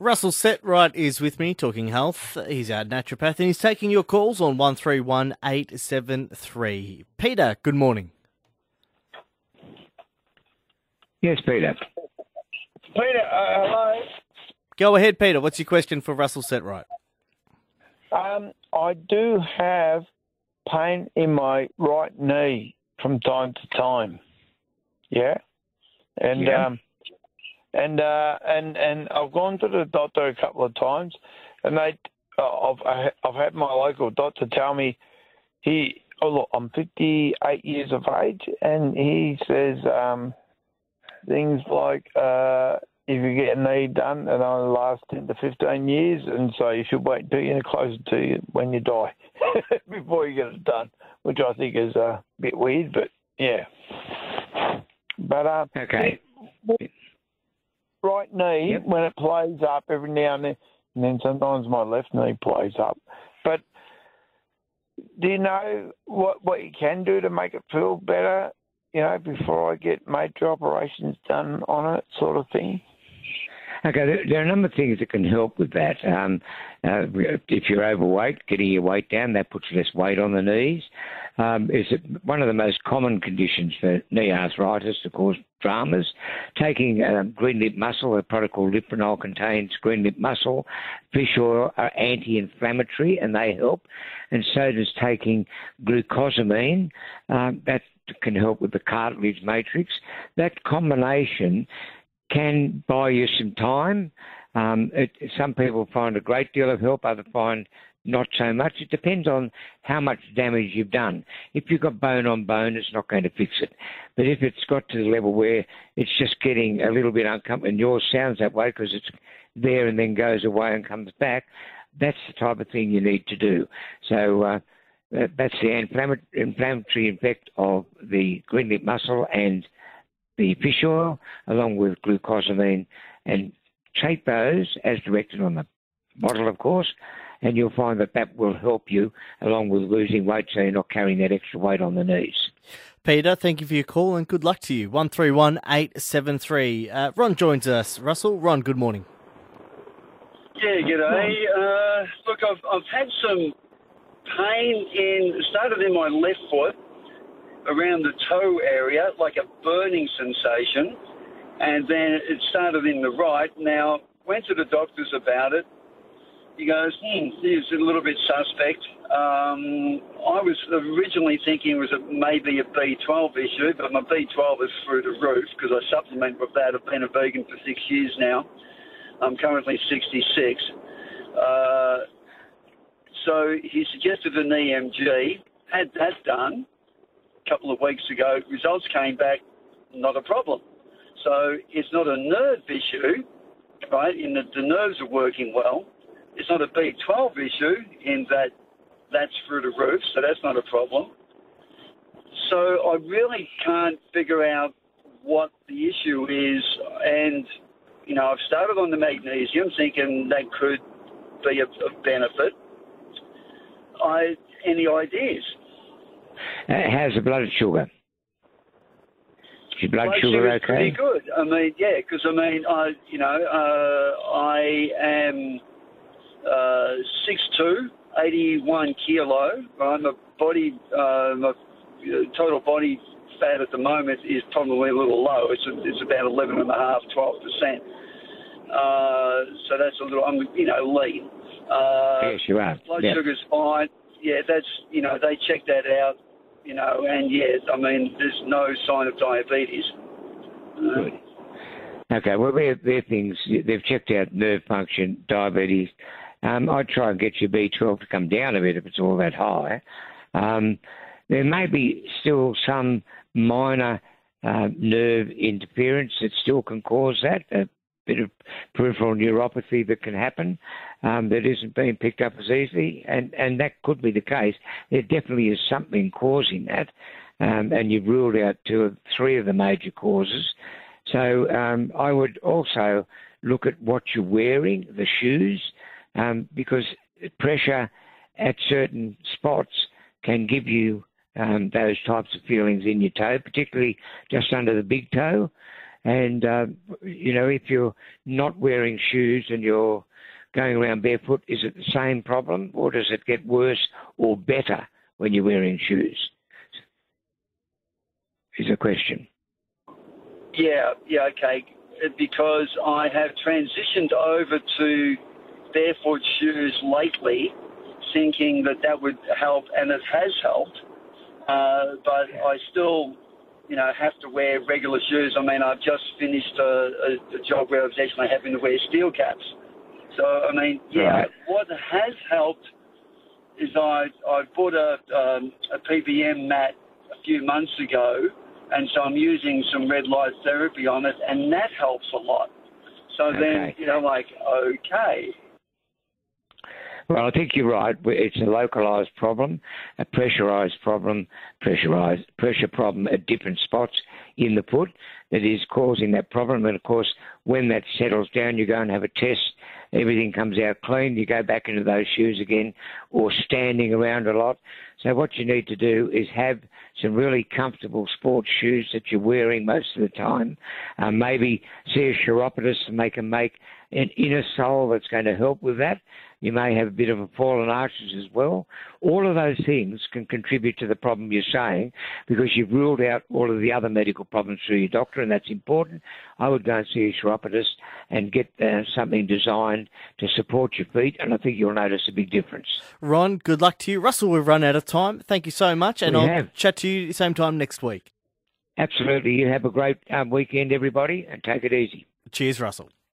Russell Setright is with me talking health. He's our naturopath and he's taking your calls on 131873. Peter, good morning. Yes, Peter. Peter, uh, hello. Go ahead, Peter. What's your question for Russell Setright? Um, I do have pain in my right knee from time to time. Yeah, and Yeah. um, and uh, and and I've gone to the doctor a couple of times, and they, uh, I've I've had my local doctor tell me he. Oh look, I'm 58 years of age, and he says um, things like uh, if you get a knee done, it only lasts 10 to 15 years, and so you should wait until you're closer to you when you die before you get it done, which I think is a bit weird, but yeah. But uh, Okay. Right knee Yep. when it plays up every now and then, and then sometimes my left knee plays up. But do you know what what you can do to make it feel better? You know, before I get major operations done on it, sort of thing. Okay, there, are a number of things that can help with that. Um, uh, if you're overweight, getting your weight down, that puts less weight on the knees. Um, is one of the most common conditions for knee arthritis to cause dramas? Taking um, green lip mussel, a product called Lyprinol contains green lip mussel. Fish oil are anti-inflammatory and they help. And so does taking glucosamine. Um, that can help with the cartilage matrix. That combination can buy you some time. Um, it, some people find a great deal of help, others find not so much. It depends on how much damage you've done. If you've got bone on bone, it's not going to fix it. But if it's got to the level where it's just getting a little bit uncomfortable, and yours sounds that way because it's there and then goes away and comes back, that's the type of thing you need to do. So uh, that's the inflammatory, effect of the green lip mussel and the fish oil, along with glucosamine, and take those as directed on the bottle, of course, and you'll find that that will help you along with losing weight so you're not carrying that extra weight on the knees. Peter, thank you for your call and good luck to you. 131873. Uh, Ron joins us. Russell, Ron, good morning. Yeah, g'day. Uh, look, I've, I've had some pain in, started in my left foot, around the toe area, like a burning sensation, and then it started in the right. Now, went to the doctors about it. He goes, hmm, it's a little bit suspect. Um, I was originally thinking it was a, maybe a B12 issue, but my B12 is through the roof because I supplement with that. I've been a vegan for six years now. I'm currently 66. Uh, so he suggested an EMG, had that done a couple of weeks ago. Results came back, not a problem. So it's not a nerve issue, right, in that the nerves are working well. It's not a B12 issue in that that's through the roof, so that's not a problem. So I really can't figure out what the issue is, and you know, I've started on the magnesium, thinking that could be of, benefit. I any ideas? How's the blood sugar? Is your blood, Blood sugar okay? pretty good. I mean, yeah, because I mean, I you know, uh, I am uh, 6'2", 81 kilo. Right? My body, uh, my uh, total body fat at the moment is probably a little low. It's it's about 11 and a half, 12 percent. Uh, so that's a little, I'm you know lean. Uh, yes, you are. blood Yeah. sugar's fine. Yeah, that's you know they check that out. You know, and yes, I mean there's no sign of diabetes. Good. Okay, well, they're, they're things, they've checked out nerve function, diabetes. Um, I'd try and get your B12 to come down a bit if it's all that high. Um, there may be still some minor uh, nerve interference that still can cause that, bit of peripheral neuropathy that can happen um, that isn't being picked up as easily, and, and that could be the case. There definitely is something causing that, um, and you've ruled out two of three of the major causes. So um, I would also look at what you're wearing, the shoes, um, because pressure at certain spots can give you um, those types of feelings in your toe, particularly just under the big toe. And, uh, you know, if you're not wearing shoes and you're going around barefoot, is it the same problem or does it get worse or better when you're wearing shoes? Is a question. Yeah, yeah, okay. Because I have transitioned over to barefoot shoes lately, thinking that that would help, and it has helped. Uh, but I still, you know, have to wear regular shoes. I mean, I've just finished a, a, a job where I was actually having to wear steel caps. So, I mean, yeah, Right. what has helped is I I bought a um, a PEMF mat a few months ago, and so I'm using some red light therapy on it, and that helps a lot. So then, you know, like, okay, Well, I think you're right. It's a localised problem, a pressurised problem, pressurised pressure problem at different spots in the foot that is causing that problem. And of course, when that settles down, you go and have a test. Everything comes out clean. You go back into those shoes again, or standing around a lot. So what you need to do is have some really comfortable sports shoes that you're wearing most of the time. Uh, maybe see a chiropodist and they can make an inner sole that's going to help with that. You may have a bit of a fallen arches as well. All of those things can contribute to the problem you're saying because you've ruled out all of the other medical problems through your doctor, and that's important. I would go and see a chiropodist and get uh, something designed to support your feet, and I think you'll notice a big difference. Ron, good luck to you. Russell, we've run out of time. Thank you so much, and We I'll have. chat to you same time next week. Absolutely. You have a great um, weekend, everybody, and take it easy. Cheers, Russell.